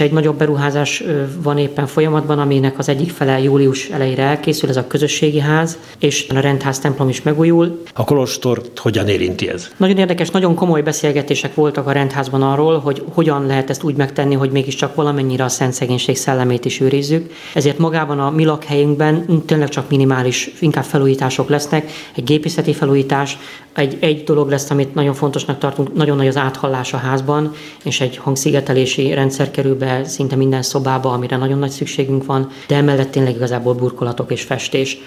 Egy nagyobb beruházás van éppen folyamatban, aminek az egyik fele július elejére elkészül, ez a közösségi ház, és a rendház templom is megújul. A kolostort hogyan érinti ez? Nagyon érdekes, nagyon komoly beszélgetések voltak a rendházban arról, hogy hogyan lehet ezt úgy megtenni, hogy mégiscsak valamennyire a szent szegénység szellemét is őrizzük. Ezért magában a mi lakhelyünkben tényleg csak minimális, inkább felújítások lesznek, egy gépészeti felújítás, egy, egy dolog lesz, amit nagyon fontosnak tartunk, nagyon nagy az áthallás a házban, és egy hangszigetelési rendszer kerül be szinte minden szobába, amire nagyon nagy szükségünk van, de emellett tényleg igazából burkolatok és festés.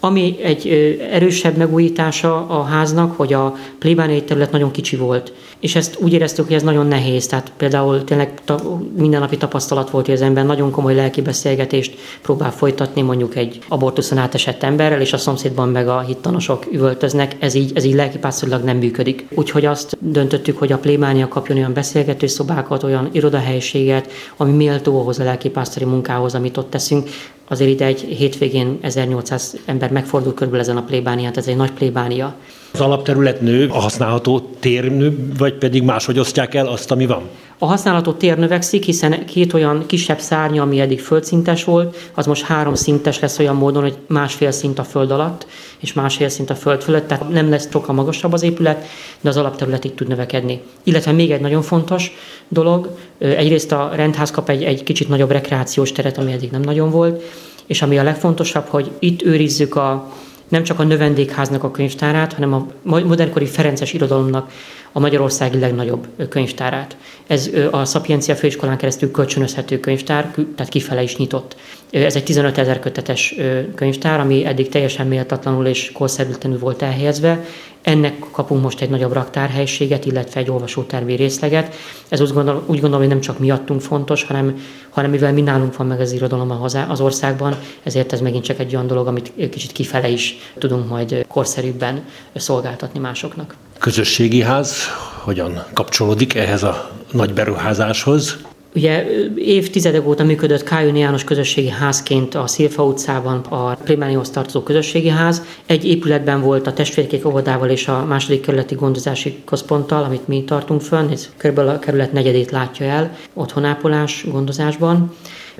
Ami egy erősebb megújítása a háznak, hogy a plébániai terület nagyon kicsi volt. És ezt úgy éreztük, hogy ez nagyon nehéz. Tehát például tényleg ta, mindennapi tapasztalat volt, hogy az ember nagyon komoly lelki beszélgetést próbál folytatni mondjuk egy abortuszon átesett emberrel, és a szomszédban meg a hittanosok üvöltöznek. Ez így, ez így lelkipásztorilag nem működik. Úgyhogy azt döntöttük, hogy a plébánia kapjon olyan beszélgető szobákat, olyan irodahelyiséget, ami méltó ahhoz a lelkipásztori munkához, amit ott teszünk azért ide egy hétvégén 1800 ember megfordul körülbelül ezen a plébániát, ez egy nagy plébánia. Az alapterület nő, a használható tér nő, vagy pedig máshogy osztják el azt, ami van? A használható tér növekszik, hiszen két olyan kisebb szárnya, ami eddig földszintes volt, az most három szintes lesz olyan módon, hogy másfél szint a föld alatt, és másfél szint a föld fölött, tehát nem lesz sokkal magasabb az épület, de az alapterület itt tud növekedni. Illetve még egy nagyon fontos dolog, egyrészt a rendház kap egy, egy kicsit nagyobb rekreációs teret, ami eddig nem nagyon volt, és ami a legfontosabb, hogy itt őrizzük a, nem csak a növendékháznak a könyvtárát, hanem a modernkori Ferences irodalomnak a Magyarországi legnagyobb könyvtárát. Ez a Szapiencia Főiskolán keresztül kölcsönözhető könyvtár, tehát kifele is nyitott. Ez egy 15 ezer kötetes könyvtár, ami eddig teljesen méltatlanul és korszerűtlenül volt elhelyezve. Ennek kapunk most egy nagyobb raktárhelységet, illetve egy olvasótermi részleget. Ez úgy gondolom, úgy gondolom, hogy nem csak miattunk fontos, hanem, hanem mivel mi nálunk van meg az irodalom az országban, ezért ez megint csak egy olyan dolog, amit kicsit kifele is tudunk majd korszerűbben szolgáltatni másoknak. Közösségi ház hogyan kapcsolódik ehhez a nagy beruházáshoz? Ugye évtizedek óta működött Kájön János közösségi házként a Szilfa utcában a Primánihoz tartozó közösségi ház. Egy épületben volt a testvérkék óvodával és a második kerületi gondozási központtal, amit mi tartunk fönn, ez kb. a kerület negyedét látja el otthonápolás gondozásban.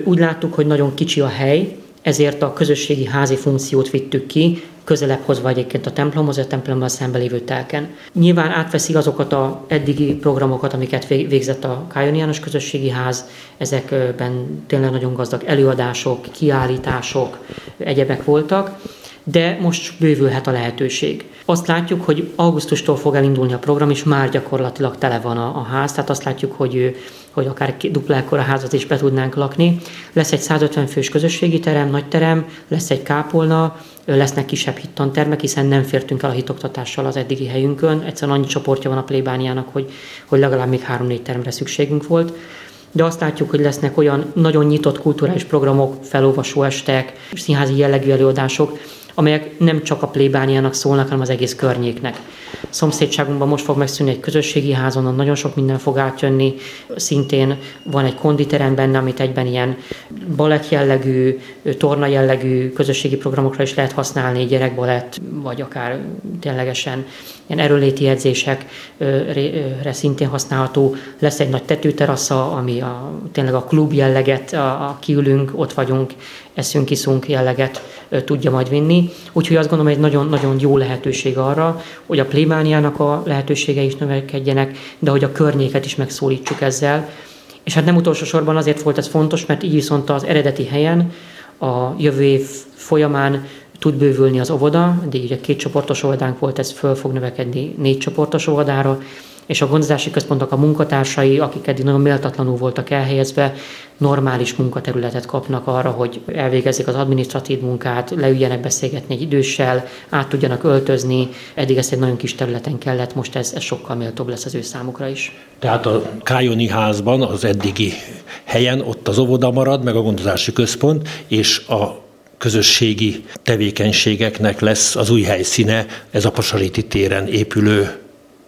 Úgy láttuk, hogy nagyon kicsi a hely, ezért a közösségi házi funkciót vittük ki, közelebb hozva egyébként a templomhoz, a templommal szembe lévő telken. Nyilván átveszi azokat a eddigi programokat, amiket végzett a Kájon János Közösségi Ház, ezekben tényleg nagyon gazdag előadások, kiállítások, egyebek voltak, de most bővülhet a lehetőség. Azt látjuk, hogy augusztustól fog elindulni a program, és már gyakorlatilag tele van a, a ház, tehát azt látjuk, hogy, hogy akár dupla ekkora házat is be tudnánk lakni. Lesz egy 150 fős közösségi terem, nagy terem, lesz egy kápolna, lesznek kisebb hittantermek, hiszen nem fértünk el a hitoktatással az eddigi helyünkön. Egyszerűen annyi csoportja van a plébániának, hogy, hogy legalább még három-négy teremre szükségünk volt de azt látjuk, hogy lesznek olyan nagyon nyitott kulturális programok, felolvasó estek, színházi jellegű előadások, amelyek nem csak a plébániának szólnak, hanem az egész környéknek. Szomszédságunkban most fog megszűnni egy közösségi házon, ahol nagyon sok minden fog átjönni. Szintén van egy konditerem benne, amit egyben ilyen balett jellegű, torna jellegű közösségi programokra is lehet használni, gyerekbalett, vagy akár ténylegesen ilyen erőléti edzésekre szintén használható. Lesz egy nagy tetőterasza, ami a, tényleg a klub jelleget, a, a kiülünk, ott vagyunk, eszünk, iszunk jelleget tudja majd vinni. Úgyhogy azt gondolom, hogy egy nagyon-nagyon jó lehetőség arra, hogy a plébániának a lehetőségei is növekedjenek, de hogy a környéket is megszólítsuk ezzel. És hát nem utolsó sorban azért volt ez fontos, mert így viszont az eredeti helyen a jövő év folyamán tud bővülni az óvoda, de ugye két csoportos óvodánk volt, ez föl fog növekedni négy csoportos óvodára, és a gondozási központok a munkatársai, akik eddig nagyon méltatlanul voltak elhelyezve, normális munkaterületet kapnak arra, hogy elvégezzék az administratív munkát, leüljenek beszélgetni egy időssel, át tudjanak öltözni. Eddig ezt egy nagyon kis területen kellett, most ez, ez sokkal méltóbb lesz az ő számukra is. Tehát a Kájoni házban, az eddigi helyen, ott az óvoda marad, meg a gondozási központ, és a közösségi tevékenységeknek lesz az új helyszíne, ez a Pasaréti téren épülő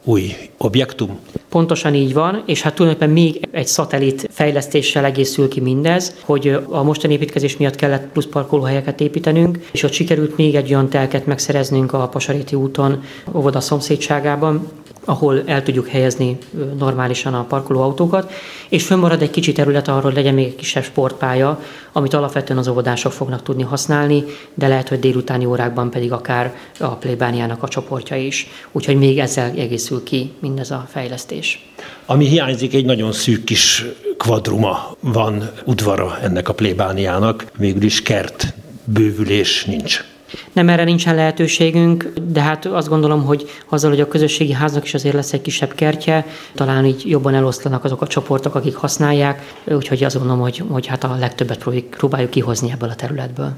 új objektum? Pontosan így van, és hát tulajdonképpen még egy szatellit fejlesztéssel egészül ki mindez, hogy a mostani építkezés miatt kellett plusz parkolóhelyeket építenünk, és ott sikerült még egy olyan telket megszereznünk a Pasaréti úton, óvoda szomszédságában, ahol el tudjuk helyezni normálisan a parkolóautókat, és fönnmarad egy kicsi terület arról, hogy legyen még egy kisebb sportpálya, amit alapvetően az óvodások fognak tudni használni, de lehet, hogy délutáni órákban pedig akár a plébániának a csoportja is. Úgyhogy még ezzel egészül ki mindez a fejlesztés. Ami hiányzik, egy nagyon szűk kis kvadruma van udvara ennek a plébániának, végül is kert bővülés nincs. Nem erre nincsen lehetőségünk, de hát azt gondolom, hogy azzal, hogy a közösségi háznak is azért lesz egy kisebb kertje, talán így jobban eloszlanak azok a csoportok, akik használják, úgyhogy azt gondolom, hogy, hogy hát a legtöbbet próbáljuk kihozni ebből a területből.